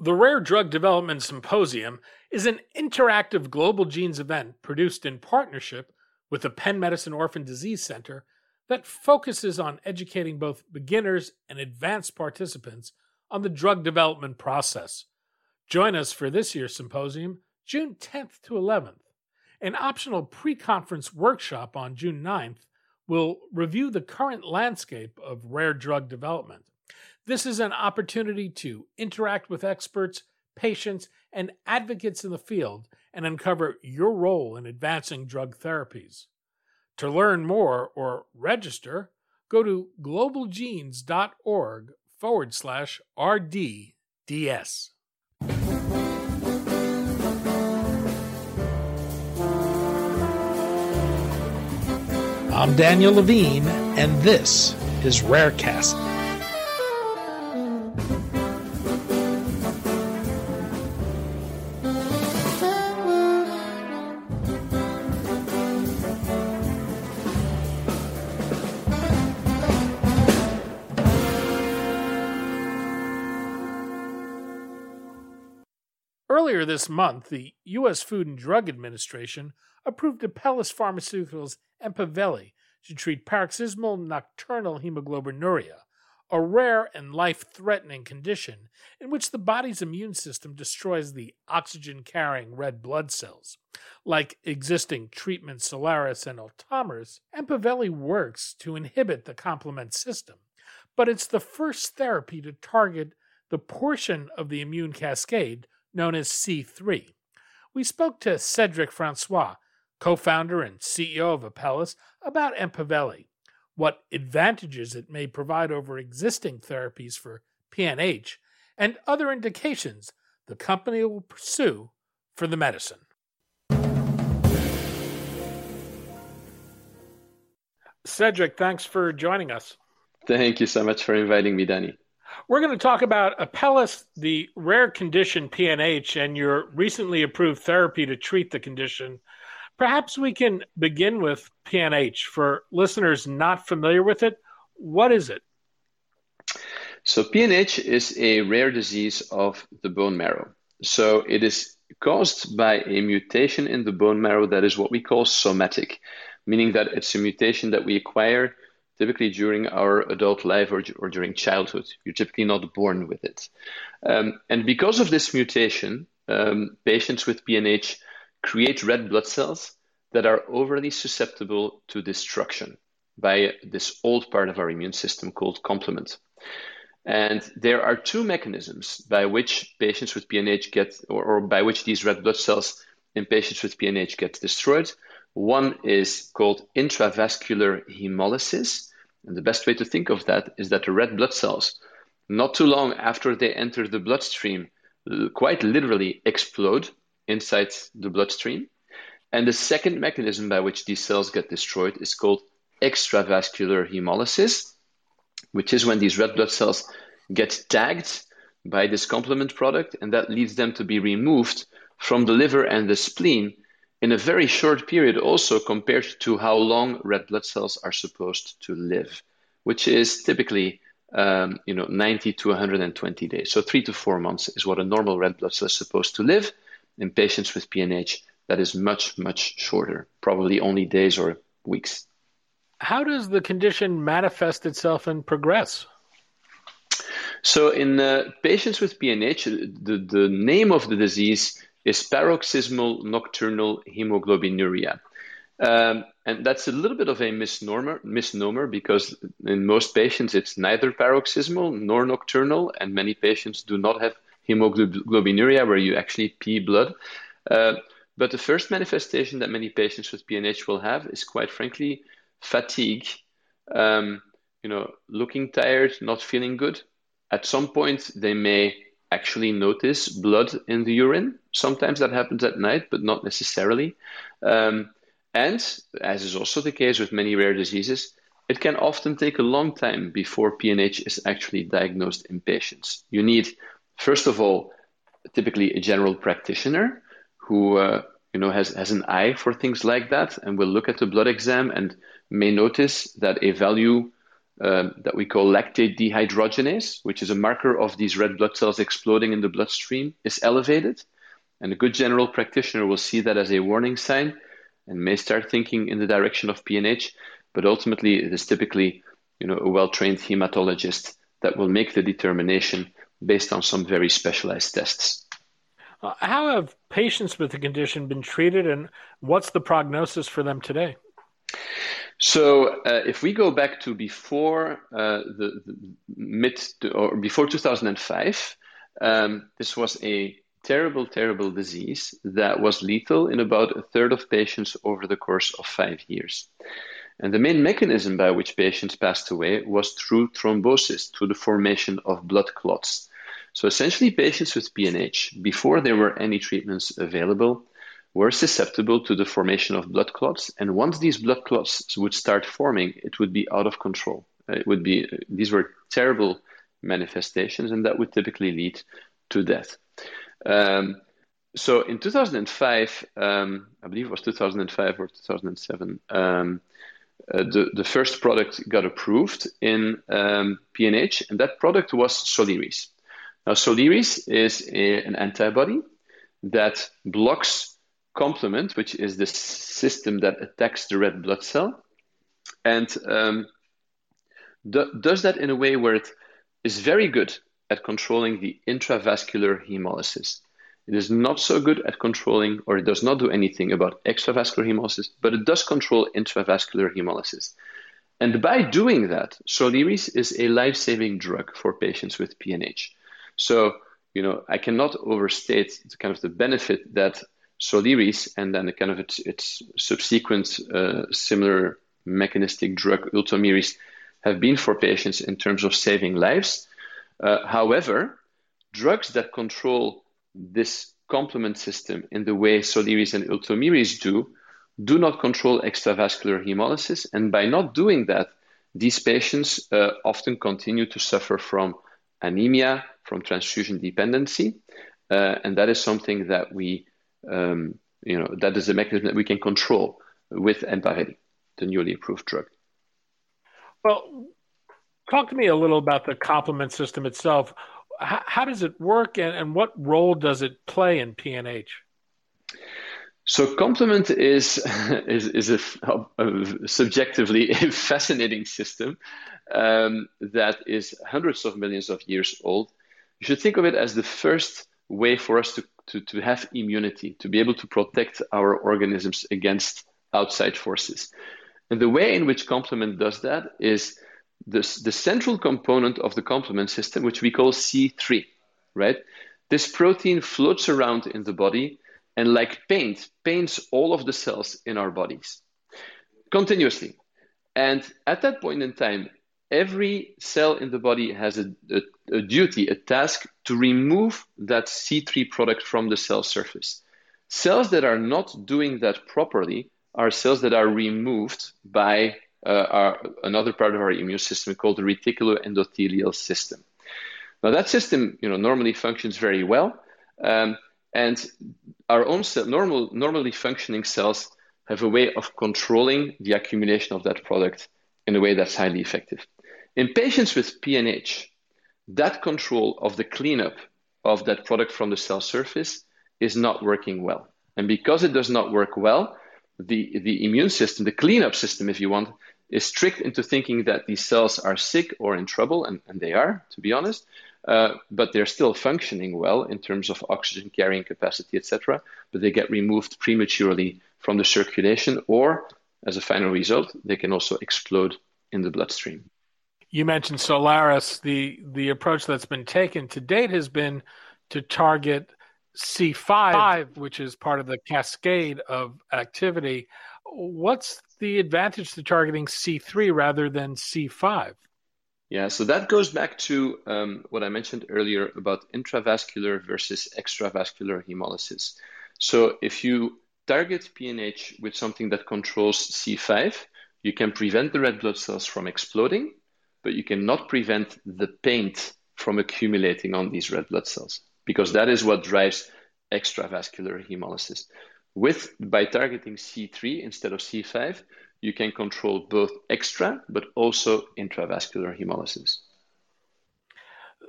The Rare Drug Development Symposium is an interactive global genes event produced in partnership with the Penn Medicine Orphan Disease Center that focuses on educating both beginners and advanced participants on the drug development process. Join us for this year's symposium, June 10th to 11th. An optional pre conference workshop on June 9th will review the current landscape of rare drug development. This is an opportunity to interact with experts, patients, and advocates in the field and uncover your role in advancing drug therapies. To learn more or register, go to globalgenes.org forward slash RDDS. I'm Daniel Levine, and this is Rarecast. This month, the U.S. Food and Drug Administration approved Apellis Pharmaceuticals Empaveli to treat paroxysmal nocturnal hemoglobinuria, a rare and life threatening condition in which the body's immune system destroys the oxygen carrying red blood cells. Like existing treatments Soliris and Ultomiris, Empaveli works to inhibit the complement system, but it's the first therapy to target the portion of the immune cascade known as C3. We spoke to Cedric Francois, co founder and CEO of Apellis, about Empaveli, what advantages it may provide over existing therapies for PNH, and other indications the company will pursue for the medicine. Cedric, thanks for joining us. Thank you so much for inviting me, Danny. We're going to talk about Apellis, the rare condition PNH, and your recently approved therapy to treat the condition. Perhaps we can begin with PNH. For listeners not familiar with it, what is it? So, PNH is a rare disease of the bone marrow. So, it is caused by a mutation in the bone marrow that is what we call somatic, meaning that it's a mutation that we acquire typically during our adult life or, or during childhood. You're typically not born with it. Um, and because of this mutation, um, patients with PNH create red blood cells that are overly susceptible to destruction by this old part of our immune system called complement. And there are two mechanisms by which patients with PNH get, or, or by which these red blood cells in patients with PNH get destroyed. One is called intravascular hemolysis. And the best way to think of that is that the red blood cells, not too long after they enter the bloodstream, quite literally explode inside the bloodstream. And the second mechanism by which these cells get destroyed is called extravascular hemolysis, which is when these red blood cells get tagged by this complement product, and that leads them to be removed from the liver and the spleen in a very short period also compared to how long red blood cells are supposed to live, which is typically um, you know 90 to 120 days. So three to four months is what a normal red blood cell is supposed to live. In patients with PNH, that is much much shorter, probably only days or weeks. How does the condition manifest itself and progress? So in uh, patients with PNH, the, the name of the disease is paroxysmal nocturnal hemoglobinuria. Um, and that's a little bit of a misnomer, misnomer because in most patients it's neither paroxysmal nor nocturnal, and many patients do not have hemoglobinuria where you actually pee blood. Uh, but the first manifestation that many patients with PNH will have is quite frankly fatigue. Um, you know, looking tired, not feeling good. At some point, they may actually notice blood in the urine. Sometimes that happens at night, but not necessarily. Um, and, as is also the case with many rare diseases, it can often take a long time before PNH is actually diagnosed in patients. You need, first of all, typically a general practitioner who uh, you know has, has an eye for things like that and will look at the blood exam and may notice that a value um, that we call lactate dehydrogenase, which is a marker of these red blood cells exploding in the bloodstream, is elevated. And a good general practitioner will see that as a warning sign and may start thinking in the direction of PNH. But ultimately, it is typically you know, a well trained hematologist that will make the determination based on some very specialized tests. Uh, how have patients with the condition been treated, and what's the prognosis for them today? So, uh, if we go back to before uh, the, the, mid to, or before 2005, um, this was a terrible, terrible disease that was lethal in about a third of patients over the course of five years. And the main mechanism by which patients passed away was through thrombosis, through the formation of blood clots. So essentially, patients with PNH, before there were any treatments available, were susceptible to the formation of blood clots. And once these blood clots would start forming, it would be out of control. It would be these were terrible manifestations, and that would typically lead to death. Um, so in 2005, um, I believe it was 2005 or 2007, um, uh, the, the first product got approved in um, PNH, and that product was Soliris. Now, Soliris is a, an antibody that blocks complement, which is the system that attacks the red blood cell, and um, do, does that in a way where it is very good at controlling the intravascular hemolysis. It is not so good at controlling, or it does not do anything about extravascular hemolysis, but it does control intravascular hemolysis. And by doing that, Soliris is a life saving drug for patients with PNH. So, you know, I cannot overstate the kind of the benefit that Soliris and then the kind of its, its subsequent uh, similar mechanistic drug Ultomiris have been for patients in terms of saving lives. Uh, however, drugs that control this complement system in the way Soliris and Ultomiris do, do not control extravascular hemolysis. And by not doing that, these patients uh, often continue to suffer from anemia, from transfusion dependency. Uh, and that is something that we, um, you know, that is a mechanism that we can control with Empaveli, the newly approved drug. Well, talk to me a little about the complement system itself how, how does it work and, and what role does it play in PNH? So complement is is, is a, a, subjectively a fascinating system um, that is hundreds of millions of years old. You should think of it as the first way for us to, to, to have immunity, to be able to protect our organisms against outside forces. And the way in which complement does that is the, the central component of the complement system, which we call C3, right? This protein floats around in the body and, like paint, paints all of the cells in our bodies continuously. And at that point in time, every cell in the body has a, a, a, duty, a task to remove that C3 product from the cell surface. Cells that are not doing that properly are cells that are removed by uh, our, another part of our immune system called the reticuloendothelial system. Now that system, you know, normally functions very well, um, and our own cell, normal, normally functioning cells have a way of controlling the accumulation of that product in a way that's highly effective. In patients with PNH, that control of the cleanup of that product from the cell surface is not working well. And because it does not work well, the, the immune system, the cleanup system, if you want, is tricked into thinking that these cells are sick or in trouble, and, and they are, to be honest, uh, but they're still functioning well in terms of oxygen carrying capacity, etc. But they get removed prematurely from the circulation, or as a final result, they can also explode in the bloodstream. You mentioned Soliris. The the approach that's been taken to date has been to target C5, which is part of the cascade of activity. What's the advantage to targeting C3 rather than C5? Yeah, so that goes back to um, what I mentioned earlier about intravascular versus extravascular hemolysis. So if you target PNH with something that controls C5, you can prevent the red blood cells from exploding, but you cannot prevent the paint from accumulating on these red blood cells because that is what drives extravascular hemolysis. With by targeting C3 instead of C5, you can control both extra but also intravascular hemolysis.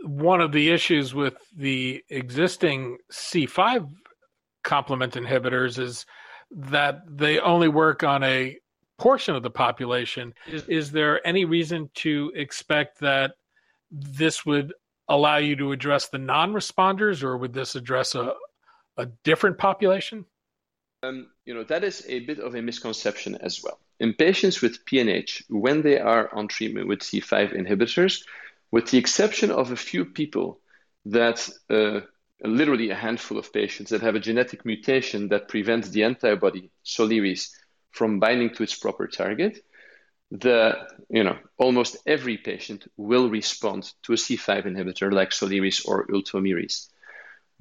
One of the issues with the existing C5 complement inhibitors is that they only work on a portion of the population. Is, is there any reason to expect that this would allow you to address the non responders, or would this address a, a different population? Um, you know, that is a bit of a misconception as well. In patients with PNH, when they are on treatment with C5 inhibitors, with the exception of a few people that uh, literally a handful of patients that have a genetic mutation that prevents the antibody Soliris from binding to its proper target, the you know almost every patient will respond to a C5 inhibitor like Soliris or Ultomiris.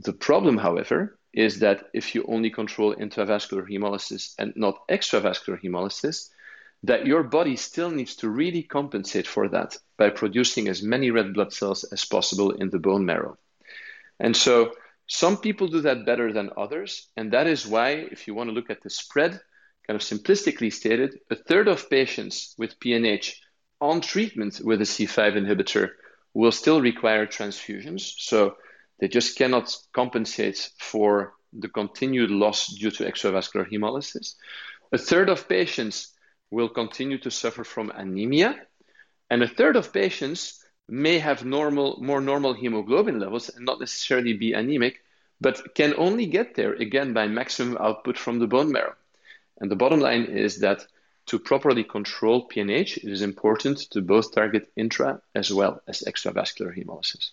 The problem, however, is that if you only control intravascular hemolysis and not extravascular hemolysis, that your body still needs to really compensate for that by producing as many red blood cells as possible in the bone marrow. And so some people do that better than others. And that is why, if you want to look at the spread, kind of simplistically stated, a third of patients with PNH on treatment with a C5 inhibitor will still require transfusions. So they just cannot compensate for the continued loss due to extravascular hemolysis. A third of patients will continue to suffer from anemia, and a third of patients may have normal, more normal hemoglobin levels and not necessarily be anemic, but can only get there again by maximum output from the bone marrow. And the bottom line is that to properly control PNH, it is important to both target intra as well as extravascular hemolysis.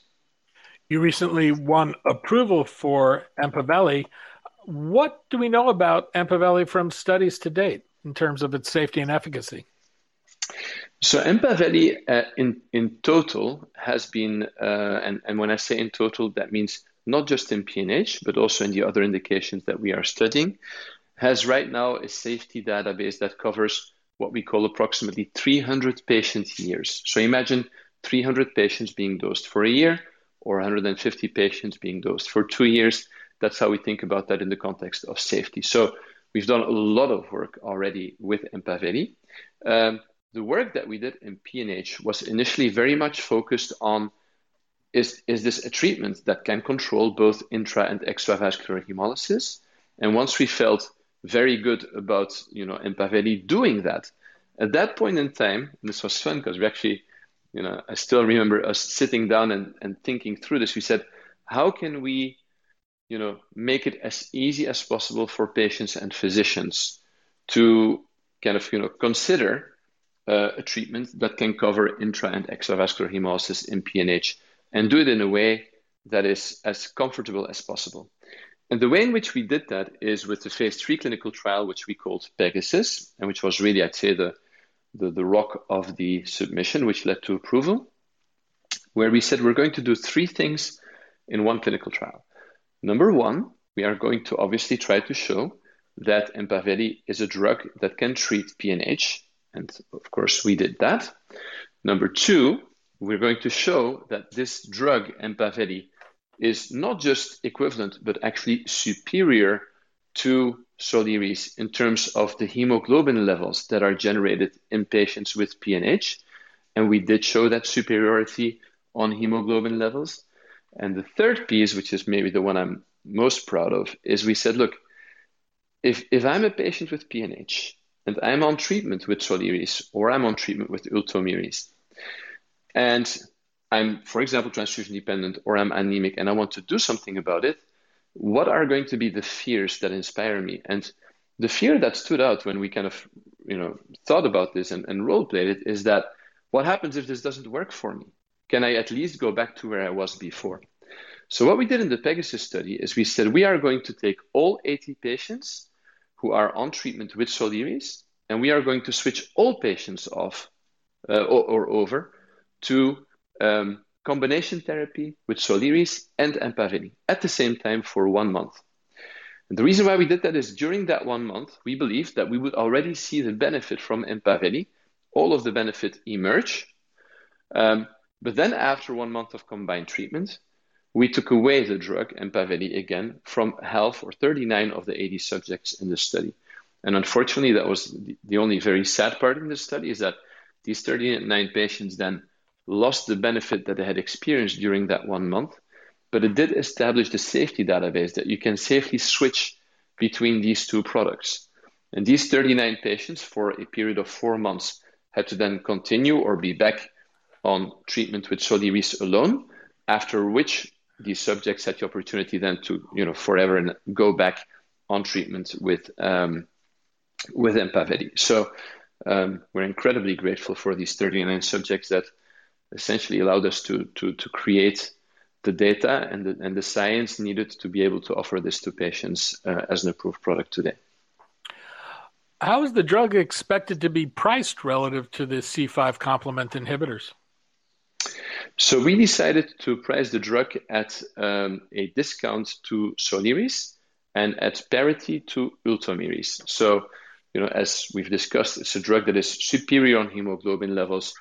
You recently won approval for Empaveli. What do we know about Empaveli from studies to date in terms of its safety and efficacy? So Empaveli uh, in, in total has been, uh, and, and when I say in total, that means not just in PNH, but also in the other indications that we are studying, has right now a safety database that covers what we call approximately 300 patient years. So imagine 300 patients being dosed for a year or 150 patients being dosed for two years. That's how we think about that in the context of safety. So we've done a lot of work already with Empaveli. Um, the work that we did in PNH was initially very much focused on is, is this a treatment that can control both intra and extravascular hemolysis? And once we felt very good about you know Empaveli doing that, at that point in time, this was fun because we actually, you know, I still remember us sitting down and, and thinking through this. We said, how can we, you know, make it as easy as possible for patients and physicians to kind of you know consider uh, a treatment that can cover intra and extravascular hemolysis in PNH and do it in a way that is as comfortable as possible. And the way in which we did that is with the phase three clinical trial, which we called Pegasus, and which was really, I'd say, the, the, the rock of the submission, which led to approval, where we said we're going to do three things in one clinical trial. Number one, we are going to obviously try to show that Empaveli is a drug that can treat PNH and of course, we did that. Number two, we're going to show that this drug, Empaveli, is not just equivalent, but actually superior to Soliris in terms of the hemoglobin levels that are generated in patients with PNH. And we did show that superiority on hemoglobin levels. And the third piece, which is maybe the one I'm most proud of, is we said, look, if, if I'm a patient with PNH and I'm on treatment with Soliris or I'm on treatment with Ultomiris, and I'm, for example, transfusion dependent or I'm anemic and I want to do something about it, what are going to be the fears that inspire me? And the fear that stood out when we kind of, you know, thought about this and, and role played it is that what happens if this doesn't work for me? Can I at least go back to where I was before? So what we did in the Pegasus study is we said we are going to take all 80 patients who are on treatment with Soliris, and we are going to switch all patients off uh, or, or, over to um, combination therapy with Soliris and Empaveli at the same time for one month. And the reason why we did that is during that one month, we believed that we would already see the benefit from Empaveli, all of the benefit emerge. Um, but then after one month of combined treatment, we took away the drug Empaveli again from half or 39 of the 80 subjects in the study. And unfortunately, that was the only very sad part in the study is that these 39 patients then lost the benefit that they had experienced during that one month. But it did establish the safety database that you can safely switch between these two products. And these 39 patients, for a period of four months, had to then continue or be back on treatment with Soliris alone, after which these subjects had the opportunity then to, you know, forever and go back on treatment with um, with Empaveli. So um, we're incredibly grateful for these 39 subjects that essentially allowed us to to to create the data and the, and the science needed to be able to offer this to patients uh, as an approved product today. How is the drug expected to be priced relative to the C5 complement inhibitors? So we decided to price the drug at um, a discount to Soliris and at parity to Ultomiris. So, you know, as we've discussed, it's a drug that is superior on hemoglobin levels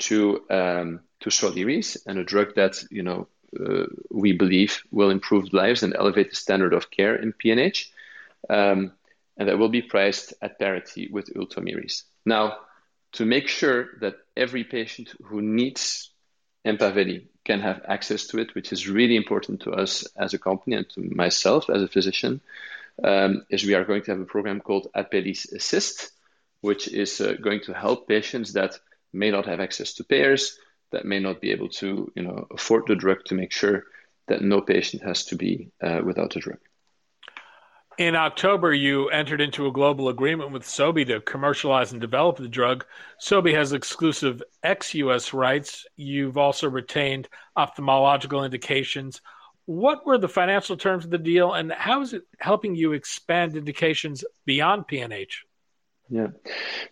to um, to Soliris, and a drug that you know uh, we believe will improve lives and elevate the standard of care in PNH. Um, and that will be priced at parity with Ultomiris. Now, to make sure that every patient who needs Empaveli can have access to it, which is really important to us as a company and to myself as a physician, um, is we are going to have a program called Apellis Assist, which is uh, going to help patients that may not have access to payers, that may not be able to, you know, afford the drug to make sure that no patient has to be uh, without a drug. In October, you entered into a global agreement with Sobi to commercialize and develop the drug. Sobi has exclusive ex US rights. You've also retained ophthalmological indications. What were the financial terms of the deal, and how is it helping you expand indications beyond PNH? Yeah.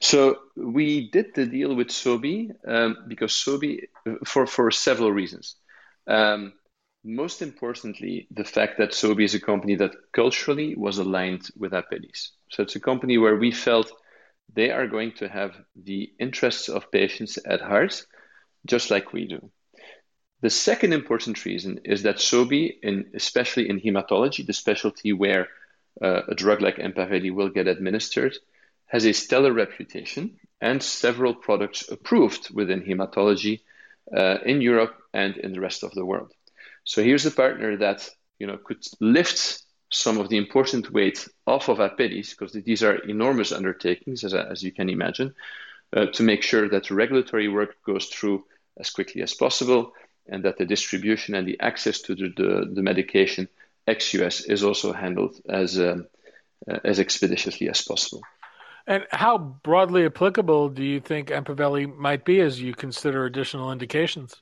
So we did the deal with Sobi um, because Sobi, for, for several reasons. Um, most importantly, the fact that Sobi is a company that culturally was aligned with Apellis. So it's a company where we felt they are going to have the interests of patients at heart, just like we do. The second important reason is that Sobi, in, especially in hematology, the specialty where uh, a drug like Empaveli will get administered, has a stellar reputation and several products approved within hematology uh, in Europe and in the rest of the world. So here's a partner that you know could lift some of the important weight off of Apellis because these are enormous undertakings, as, as you can imagine, uh, to make sure that the regulatory work goes through as quickly as possible and that the distribution and the access to the, the, the medication ex-US is also handled as, um, uh, as expeditiously as possible. And how broadly applicable do you think Empaveli might be as you consider additional indications?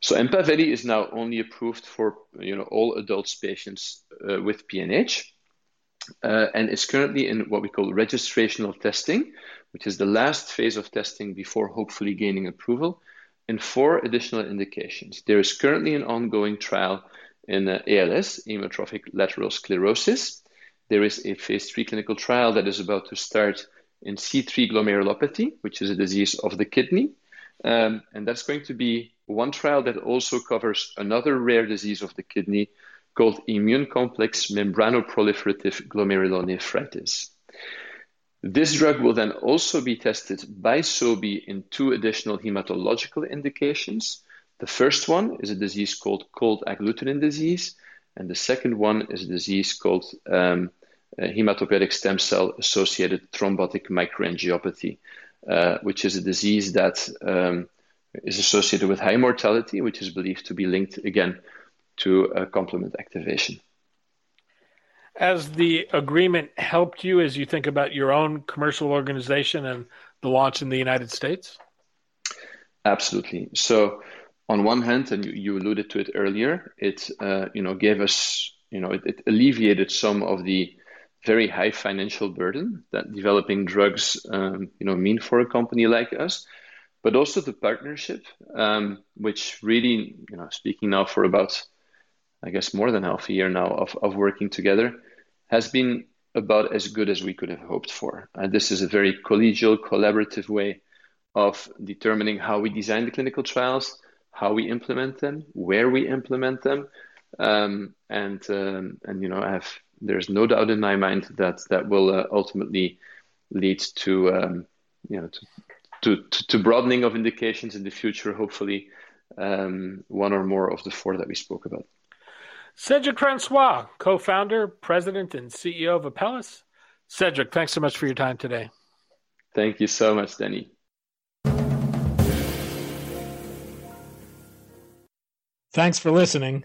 So Empaveli is now only approved for you know all adults patients uh, with PNH, uh, and it's currently in what we call registrational testing, which is the last phase of testing before hopefully gaining approval in four additional indications. There is currently an ongoing trial in uh, ALS, amyotrophic lateral sclerosis. There is a phase three clinical trial that is about to start in C3 glomerulopathy, which is a disease of the kidney. Um, and that's going to be one trial that also covers another rare disease of the kidney called immune complex membranoproliferative glomerulonephritis. This drug will then also be tested by Sobi in two additional hematological indications. The first one is a disease called cold agglutinin disease, and the second one is a disease called um, hematopoietic stem cell associated thrombotic microangiopathy, uh, which is a disease that um, is associated with high mortality, which is believed to be linked again to uh, complement activation. As the agreement helped you as you think about your own commercial organization and the launch in the United States? Absolutely. So, on one hand, and you, you alluded to it earlier, it uh, you know gave us you know it, it alleviated some of the very high financial burden that developing drugs um, you know mean for a company like us but also the partnership um, which really you know speaking now for about i guess more than half a year now of, of working together has been about as good as we could have hoped for. And this is a very collegial collaborative way of determining how we design the clinical trials how we implement them where we implement them um, and um, and you know I have there's no doubt in my mind that that will uh, ultimately lead to um, you know to, to, to broadening of indications in the future. Hopefully, um, one or more of the four that we spoke about. Cedric Francois, co-founder, president, and CEO of Apellis. Cedric, thanks so much for your time today. Thank you so much, Denny. Thanks for listening.